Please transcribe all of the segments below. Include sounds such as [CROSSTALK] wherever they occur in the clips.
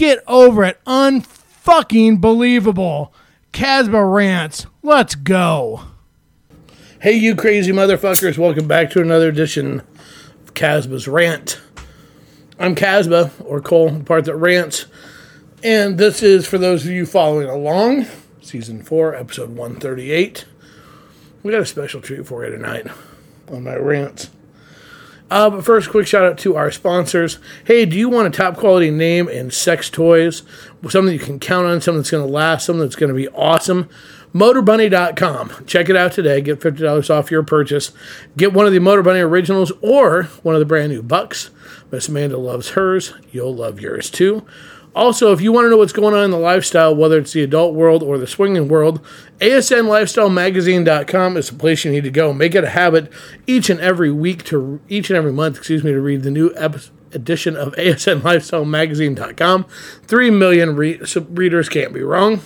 Get over it. Unfucking believable. Kasbh rants. Let's go. Hey, you crazy motherfuckers, welcome back to another edition of Kasbh's Rant. I'm Kasbh, or Cole, the part that rants, and this is for those of you following along, season 4, episode 138. We got a special treat for you tonight on my rants. Uh, but first, quick shout out to our sponsors. Hey, do you want a top quality name in sex toys? Something you can count on, something that's going to last, something that's going to be awesome? MotorBunny.com. Check it out today. Get $50 off your purchase. Get one of the Motor Bunny originals or one of the brand new Bucks. Miss Amanda loves hers. You'll love yours too. Also, if you want to know what's going on in the lifestyle, whether it's the adult world or the swinging world, ASNLifestyleMagazine.com is the place you need to go. Make it a habit each and every week to each and every month, excuse me, to read the new episode edition of ASNLifestyleMagazine.com. Three million re- readers can't be wrong.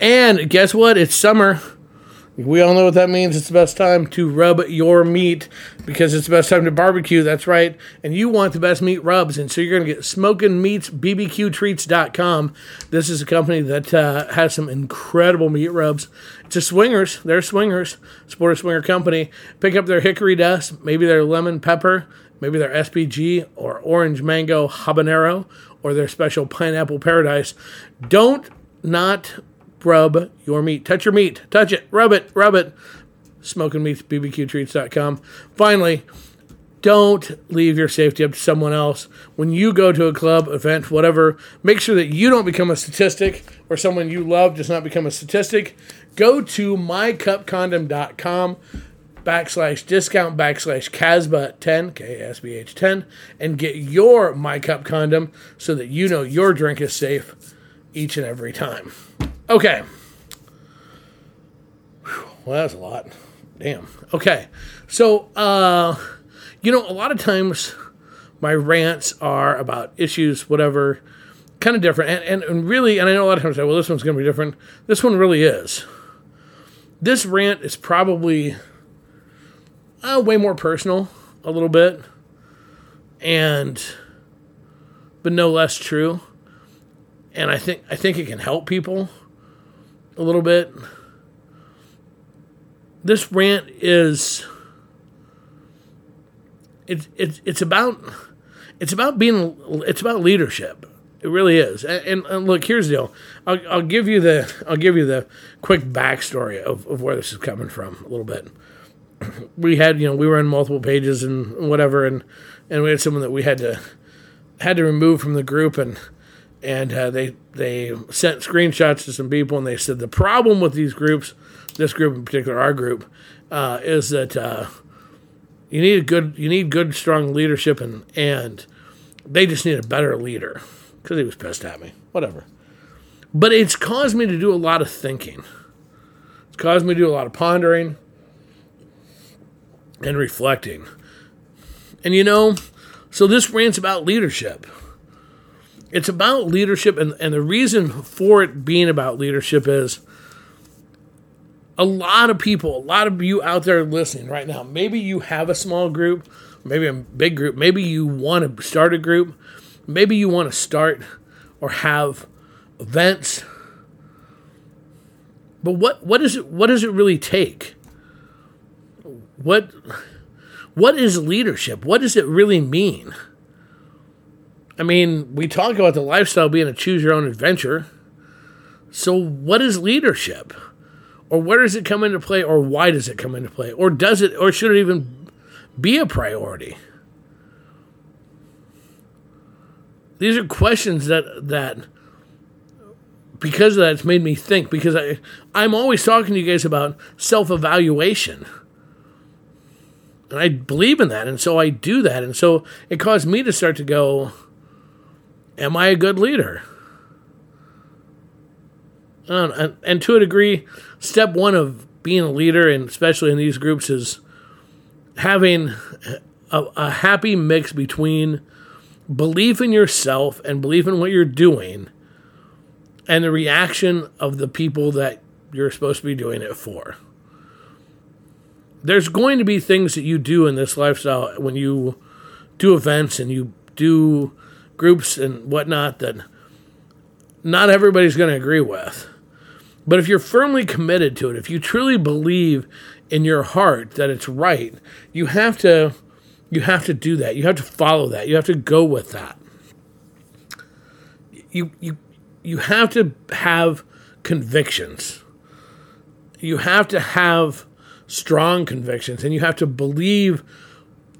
And guess what? It's summer. We all know what that means. It's the best time to rub your meat because it's the best time to barbecue. That's right. And you want the best meat rubs. And so you're going to get Smoking Meats, BBQTreats.com. This is a company that uh, has some incredible meat rubs. It's a swingers. They're swingers. Sport a swinger company. Pick up their hickory dust, maybe their lemon pepper, maybe their SPG or orange mango habanero or their special pineapple paradise. Don't not rub your meat. Touch your meat. Touch it. Rub it. Rub it. Smoking meats, bbqtreats.com. Finally, don't leave your safety up to someone else. When you go to a club, event, whatever, make sure that you don't become a statistic or someone you love does not become a statistic. Go to mycupcondom.com backslash discount backslash Kasbh 10, K A S B H 10, and get your My Cup condom so that you know your drink is safe each and every time. Okay. Whew, well, that's a lot. Damn. Okay. So, uh, you know, a lot of times my rants are about issues, whatever, kind of different. And, and, and really, and I know a lot of times I say, well, this one's going to be different. This one really is. This rant is probably uh, way more personal, a little bit, and, but no less true. And I think I think it can help people a little bit. This rant is it's it's it's about it's about being it's about leadership. It really is. And, and, look, here's the deal. I'll, I'll give you the I'll give you the quick backstory of, of where this is coming from a little bit. [CLEARS THROAT] We had you know we were in multiple pages and whatever, and and we had someone that we had to had to remove from the group, and and uh, they they sent screenshots to some people, and they said the problem with these groups, this group in particular, our group, uh, is that uh, you need a good you need good strong leadership, and and they just need a better leader because he was pissed at me, whatever. But it's caused me to do a lot of thinking. It's caused me to do a lot of pondering and reflecting. And you know, so this rant's about leadership it's about leadership and, and the reason for it being about leadership is a lot of people a lot of you out there listening right now maybe you have a small group maybe a big group maybe you want to start a group maybe you want to start or have events. But what what is it what does it really take? What what is leadership? What does it really mean I mean, we talk about the lifestyle being a choose your own adventure. So, what is leadership? Or where does it come into play? Or why does it come into play? Or does it, or should it even be a priority? These are questions that, that, because of that, it's made me think. Because I, I'm always talking to you guys about self evaluation. And I believe in that. And so I do that. And so it caused me to start to go, Am I a good leader? And, and, to a degree, step one of being a leader, and especially in these groups, is having a, a happy mix between belief in yourself and belief in what you're doing and the reaction of the people that you're supposed to be doing it for. There's going to be things that you do in this lifestyle when you do events and you do groups and whatnot that not everybody's going to agree with. But if you're firmly committed to it, if you truly believe in your heart that it's right, you have to you have to do that. You have to follow that. You have to go with that. You you you have to have convictions. You have to have strong convictions and you have to believe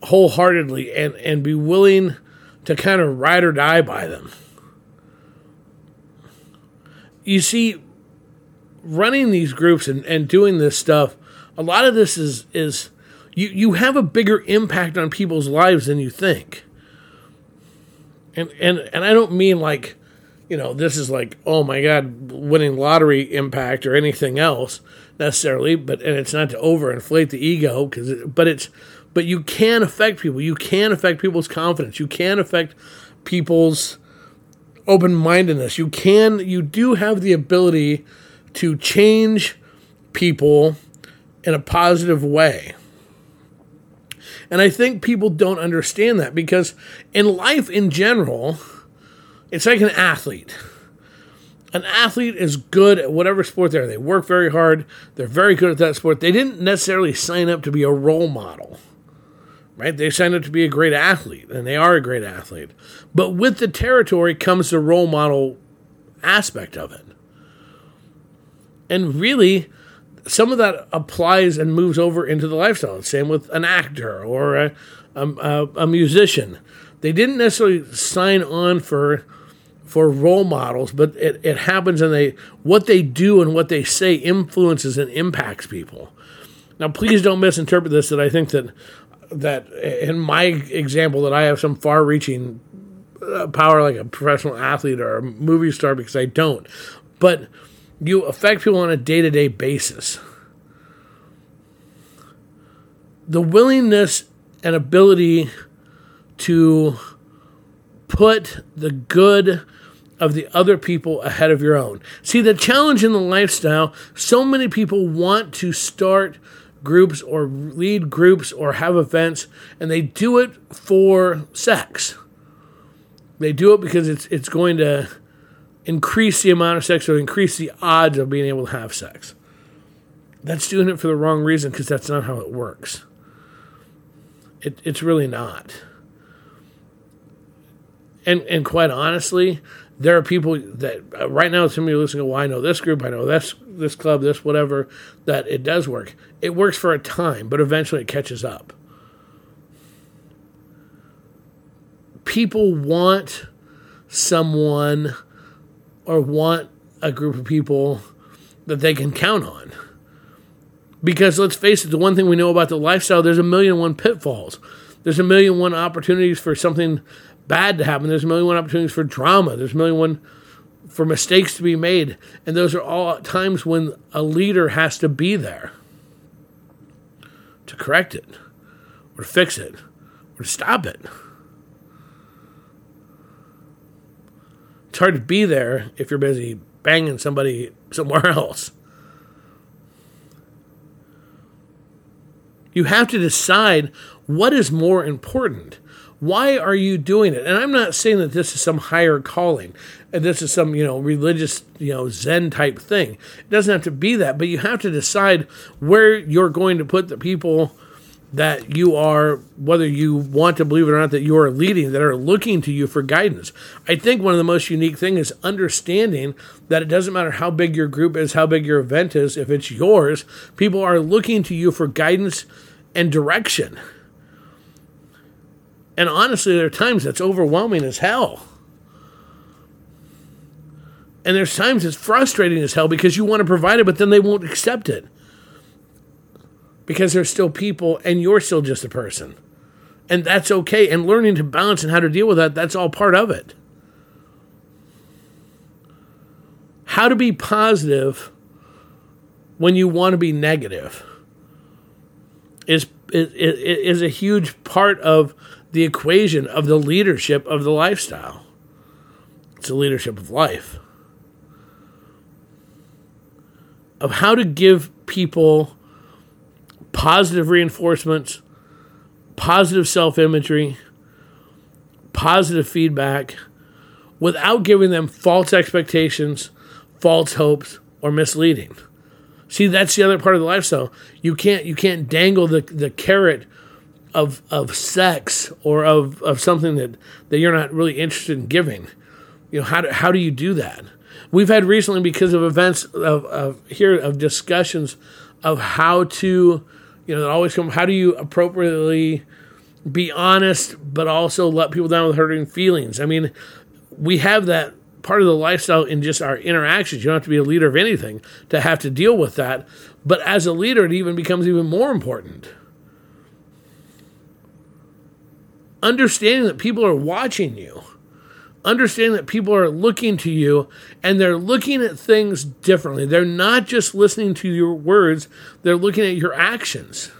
wholeheartedly and, and be willing to kind of ride or die by them. You see, running these groups and, and doing this stuff, a lot of this is is you, you have a bigger impact on people's lives than you think. And and and I don't mean like, you know, this is like, oh my God, winning lottery impact or anything else necessarily, but and it's not to overinflate the ego because it, but it's but you can affect people. You can affect people's confidence. You can affect people's open mindedness. You can you do have the ability to change people in a positive way. And I think people don't understand that because in life in general, it's like an athlete. An athlete is good at whatever sport they're. They work very hard. They're very good at that sport. They didn't necessarily sign up to be a role model, right? They signed up to be a great athlete, and they are a great athlete. But with the territory comes the role model aspect of it. And really, some of that applies and moves over into the lifestyle. Same with an actor or a, a, a musician. They didn't necessarily sign on for for role models, but it, it happens and they what they do and what they say influences and impacts people. Now, please don't misinterpret this. That I think that that in my example that I have some far-reaching uh, power like a professional athlete or a movie star because I don't. But you affect people on a day to day basis. The willingness and ability to put the good of the other people ahead of your own. See, the challenge in the lifestyle, so many people want to start groups or lead groups or have events, and they do it for sex. They do it because it's it's going to increase the amount of sex or increase the odds of being able to have sex. That's doing it for the wrong reason because that's not how it works. It, it's really not. And, and quite honestly, there are people that uh, right now some of you listening. Well, I know this group, I know this this club, this whatever. That it does work. It works for a time, but eventually it catches up. People want someone or want a group of people that they can count on. Because let's face it, the one thing we know about the lifestyle, there's a million one pitfalls. There's a million one opportunities for something bad to happen. There's a million one opportunities for drama. There's a million one for mistakes to be made. And those are all times when a leader has to be there to correct it or to fix it or to stop it. It's hard to be there if you're busy banging somebody somewhere [LAUGHS] else. You have to decide what is more important. Why are you doing it? And I'm not saying that this is some higher calling and this is some, you know, religious, you know, Zen type thing. It doesn't have to be that, but you have to decide where you're going to put the people that you are, whether you want to believe it or not, that you are leading, that are looking to you for guidance. I think one of the most unique things is understanding that it doesn't matter how big your group is, how big your event is, if it's yours, people are looking to you for guidance and direction. And honestly, there are times that's overwhelming as hell. And there's times it's frustrating as hell because you want to provide it, but then they won't accept it because there's still people and you're still just a person. And that's okay. And learning to balance and how to deal with that, that's all part of it. how to be positive when you want to be negative is is, is a huge part of the equation of the leadership of the lifestyle. It's the leadership of life. Of how to give people positive reinforcements, positive self imagery, positive feedback without giving them false expectations, false hopes, or misleading. See, that's the other part of the lifestyle. You can't you can't dangle the, the carrot of of sex or of, of something that, that you're not really interested in giving. You know, how do, how do you do that? We've had recently because of events of, of here of discussions of how to, you know, that always come how do you appropriately be honest but also let people down with hurting feelings. I mean, we have that part of the lifestyle in just our interactions. You don't have to be a leader of anything to have to deal with that. But as a leader, it even becomes even more important. Understanding that people are watching you, understanding that people are looking to you and they're looking at things differently. They're not just listening to your words, they're looking at your actions.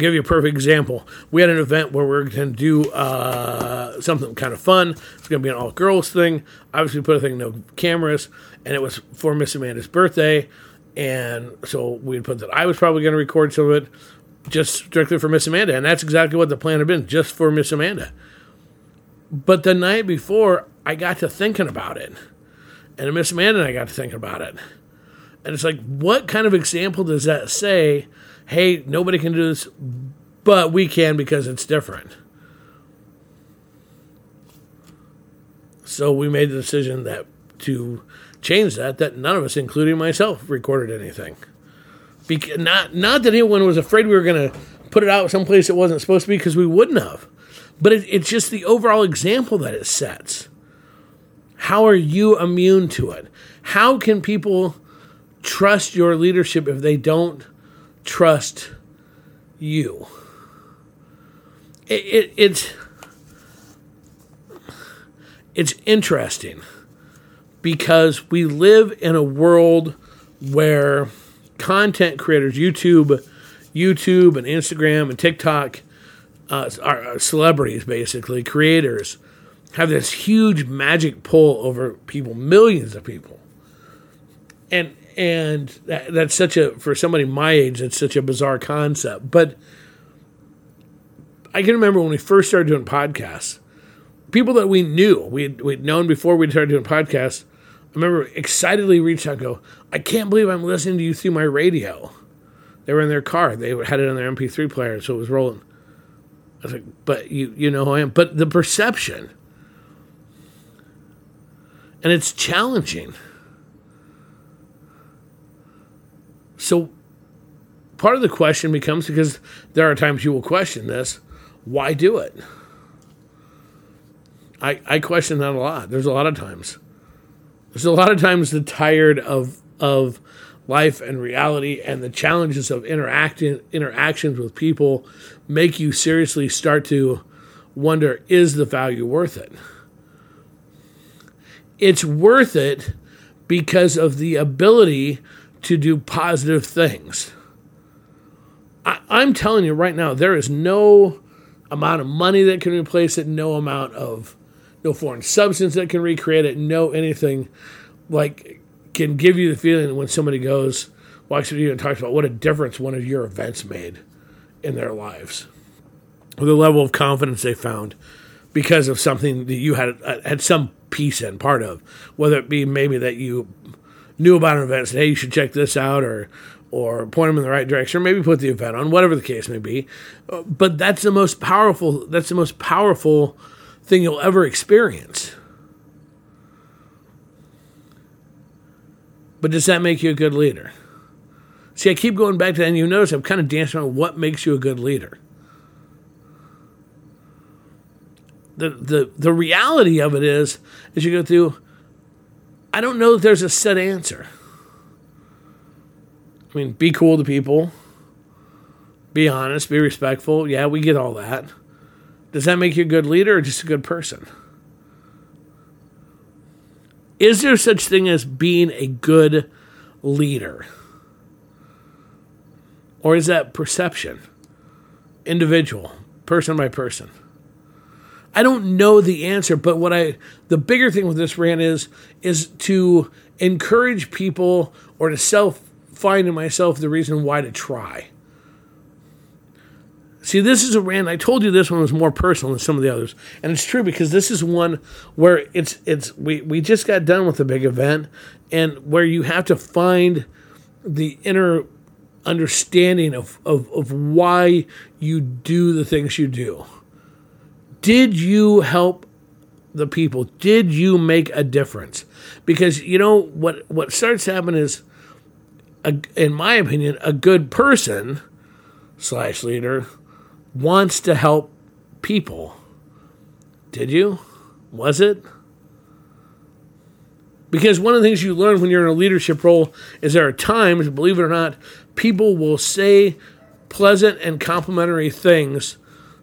give you a perfect example. We had an event where we are going to do uh, something kind of fun. It's going to be an all girls thing. Obviously, put a thing no cameras, and it was for Miss Amanda's birthday. And so we put that I was probably going to record some of it just strictly for Miss Amanda, and that's exactly what the plan had been, just for Miss Amanda. But the night before, I got to thinking about it, and Miss Amanda and I got to thinking about it, and it's like, what kind of example does that say? hey, nobody can do this, but we can because it's different. So we made the decision that to change that, that none of us, including myself, recorded anything. Because not not that anyone was afraid we were going to put it out someplace it wasn't supposed to be, because we wouldn't have. But it, it's just the overall example that it sets. How are you immune to it? How can people trust your leadership if they don't trust you. It, it, it's it's interesting because we live in a world where content creators, YouTube, YouTube and Instagram and TikTok, uh, are celebrities basically, creators, have this huge magic pull over people, millions of people. And and that, that's such a for somebody my age it's such a bizarre concept but i can remember when we first started doing podcasts people that we knew we'd, we'd known before we started doing podcasts i remember excitedly reached out go i can't believe i'm listening to you through my radio they were in their car they had it on their mp3 player so it was rolling i was like but you you know who i am but the perception and it's challenging So part of the question becomes because there are times you will question this why do it? I, I question that a lot. There's a lot of times. There's a lot of times the tired of of life and reality and the challenges of interacting interactions with people make you seriously start to wonder is the value worth it? It's worth it because of the ability to do positive things. I, I'm telling you right now, there is no amount of money that can replace it, no amount of no foreign substance that can recreate it, no anything like can give you the feeling when somebody goes, watches you and talks about what a difference one of your events made in their lives. The level of confidence they found because of something that you had had some piece in part of, whether it be maybe that you knew about an event, said, "Hey, you should check this out," or or point them in the right direction, or maybe put the event on, whatever the case may be. Uh, but that's the most powerful. That's the most powerful thing you'll ever experience. But does that make you a good leader? See, I keep going back to that, and you notice I'm kind of dancing on what makes you a good leader. The, the, the reality of it is, as you go through, I don't know if there's a set answer. I mean, be cool to people, be honest, be respectful. Yeah, we get all that. Does that make you a good leader or just a good person? Is there such thing as being a good leader? Or is that perception? Individual, person by person. I don't know the answer, but what I the bigger thing with this rant is is to encourage people or to self find in myself the reason why to try. See, this is a rant. I told you this one was more personal than some of the others, and it's true because this is one where it's it's we we just got done with a big event, and where you have to find the inner understanding of, of, of why you do the things you do. Did you help the people? Did you make a difference? Because you know what what starts to happen is, a, in my opinion, a good person slash leader wants to help people. Did you? Was it? Because one of the things you learn when you're in a leadership role is there are times, believe it or not, people will say pleasant and complimentary things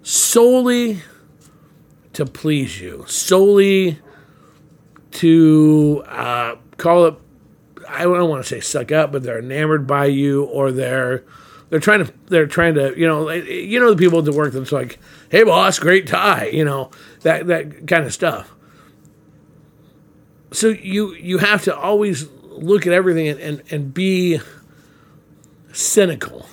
solely to please you, solely to uh, call it. I don't want to say suck up, but they're enamored by you, or they're they're trying to they're trying to you know you know the people that work that's like, hey boss, great tie, you know that that kind of stuff. So you you have to always look at everything and, and, and be cynical.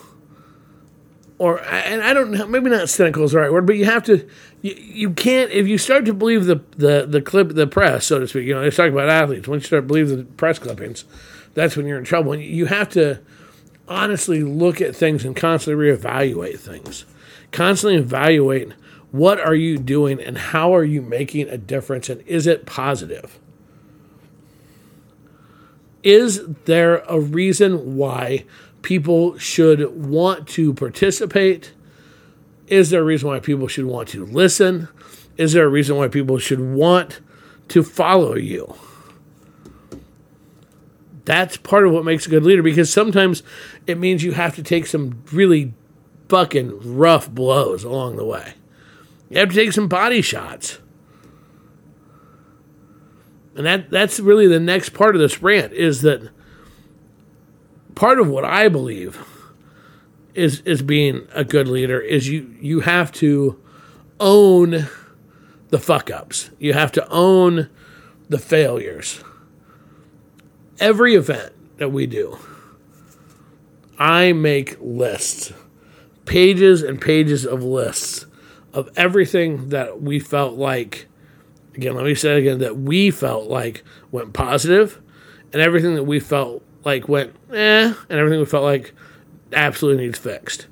Or and I don't know maybe not cynical is the right word but you have to you, you can't if you start to believe the, the the clip the press so to speak you know they talk about athletes. Once you start to believe the press clippings that's when you're in trouble. And you have to honestly look at things and constantly reevaluate things constantly evaluate what are you doing and how are you making a difference and is it positive is there a reason why people should want to participate? Is there a reason why people should want to listen? Is there a reason why people should want to follow you? That's part of what makes a good leader because sometimes it means you have to take some really fucking rough blows along the way. You have to take some body shots. And that that's really the next part of this rant is that part of what I believe is is being a good leader is you you have to own the fuck ups. You have to own the failures. Every event that we do, I make lists, pages and pages of lists of everything that we felt like again, let me say again that we felt like went positive, and everything that we felt like went eh, and everything we felt like absolutely needs fixed.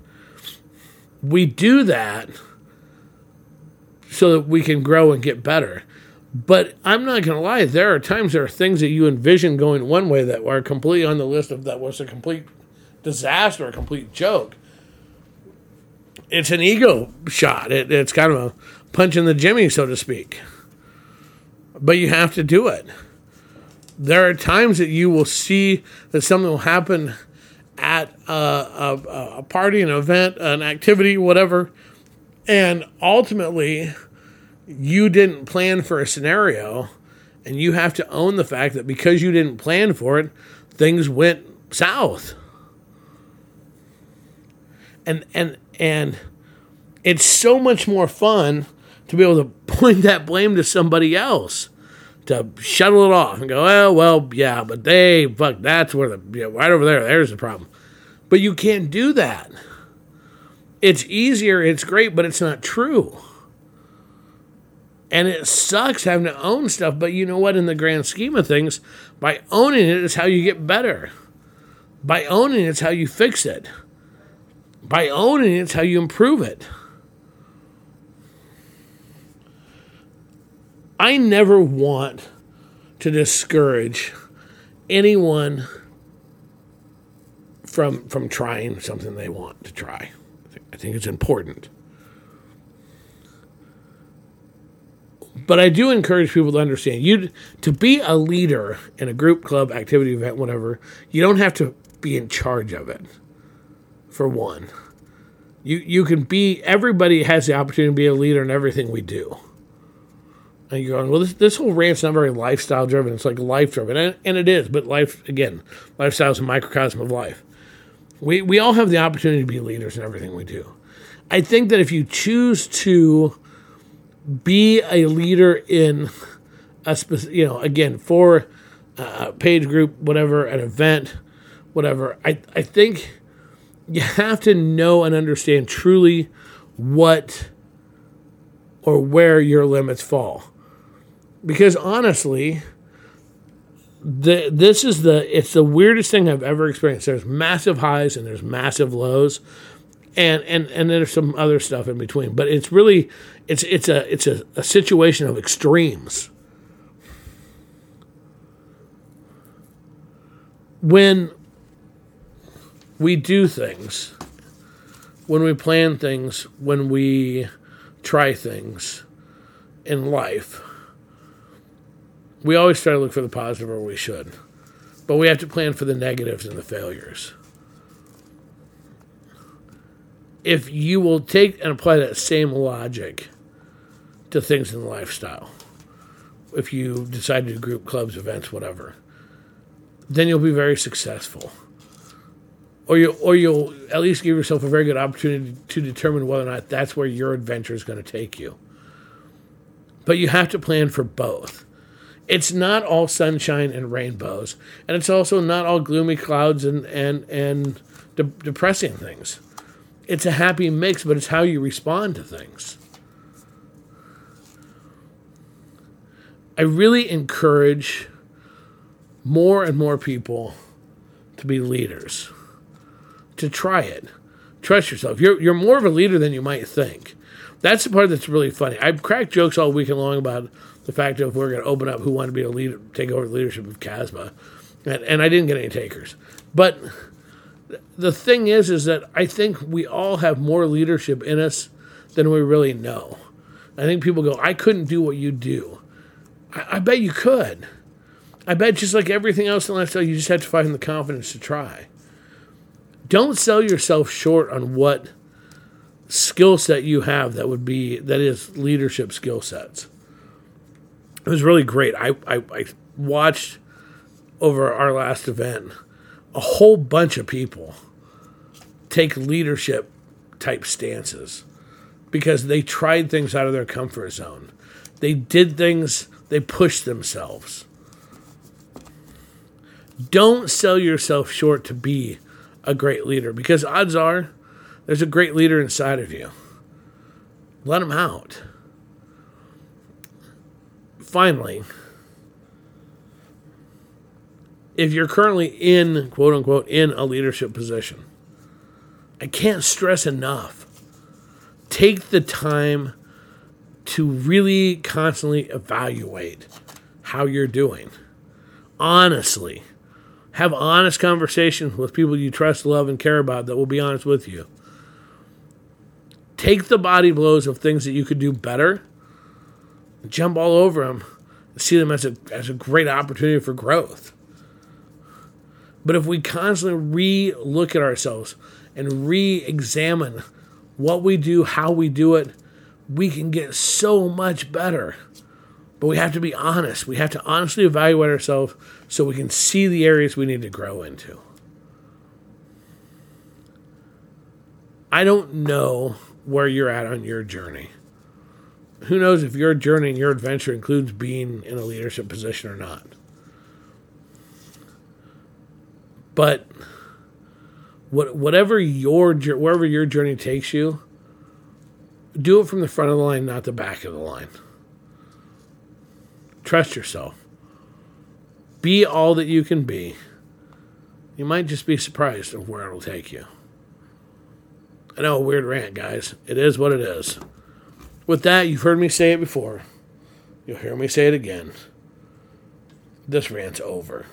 We do that so that we can grow and get better. But I'm not going to lie, there are times there are things that you envision going one way that are completely on the list of that was a complete disaster, a complete joke. It's an ego shot. It, it's kind of a punch in the jimmy, so to speak but you have to do it. There are times that you will see that something will happen at a, a, a party, an event, an activity, whatever, and ultimately you didn't plan for a scenario, and you have to own the fact that because you didn't plan for it, things went south. And and and it's so much more fun to be able to [LAUGHS] point that blame to somebody else to shuttle it off and go, oh, well, yeah, but they, fuck, that's where the, right over there, there's the problem. But you can't do that. It's easier, it's great, but it's not true. And it sucks having to own stuff, but you know what? In the grand scheme of things, by owning it is how you get better. By owning it's how you fix it. By owning it's how you improve it. I never want to discourage anyone from from trying something they want to try. I think it's important. But I do encourage people to understand you to be a leader in a group, club, activity, event, whatever. You don't have to be in charge of it. For one, you you can be. Everybody has the opportunity to be a leader in everything we do And you're going, well, this, this whole rant's not very lifestyle driven. It's like life driven. And, and it is, but life, again, lifestyle is a microcosm of life. We, we all have the opportunity to be leaders in everything we do. I think that if you choose to be a leader in a specific, you know, again, for a page group, whatever, an event, whatever, I, I think you have to know and understand truly what or where your limits fall. Because honestly, the this is the it's the weirdest thing I've ever experienced. There's massive highs and there's massive lows. And and and there's some other stuff in between. But it's really it's it's a it's a, a situation of extremes. When we do things, when we plan things, when we try things in life, we always try to look for the positive, or we should. But we have to plan for the negatives and the failures. If you will take and apply that same logic to things in the lifestyle, if you decide to do group clubs, events, whatever, then you'll be very successful. Or you or you'll at least give yourself a very good opportunity to determine whether or not that's where your adventure is going to take you. But you have to plan for both. It's not all sunshine and rainbows, and it's also not all gloomy clouds and and and de- depressing things. It's a happy mix, but it's how you respond to things. I really encourage more and more people to be leaders, to try it. Trust yourself. You're, you're more of a leader than you might think. That's the part that's really funny. I've cracked jokes all weekend long about the fact of we're going to open up who wanted to be a leader, take over the leadership of CASMA, and, and I didn't get any takers. But the thing is, is that I think we all have more leadership in us than we really know. I think people go, I couldn't do what you do. I, I bet you could. I bet just like everything else in lifestyle, you just have to find the confidence to try. Don't sell yourself short on what skill set you have that would be that is leadership skill sets. It was really great. I, I, I watched over our last event a whole bunch of people take leadership type stances because they tried things out of their comfort zone. They did things, they pushed themselves. Don't sell yourself short to be a great leader because odds are there's a great leader inside of you. Let him out. Finally, if you're currently in, quote unquote, in a leadership position, I can't stress enough. Take the time to really constantly evaluate how you're doing. Honestly, have honest conversations with people you trust, love, and care about that will be honest with you. Take the body blows of things that you could do better, jump all over them, see them as a, as a great opportunity for growth. But if we constantly re look at ourselves and re examine what we do, how we do it, we can get so much better. But we have to be honest. We have to honestly evaluate ourselves so we can see the areas we need to grow into. I don't know where you're at on your journey. Who knows if your journey and your adventure includes being in a leadership position or not. But what, whatever your wherever your journey takes you, do it from the front of the line, not the back of the line. Trust yourself. Be all that you can be. You might just be surprised of where it'll take you. I know a weird rant, guys. It is what it is. With that, you've heard me say it before. You'll hear me say it again. This rant's over.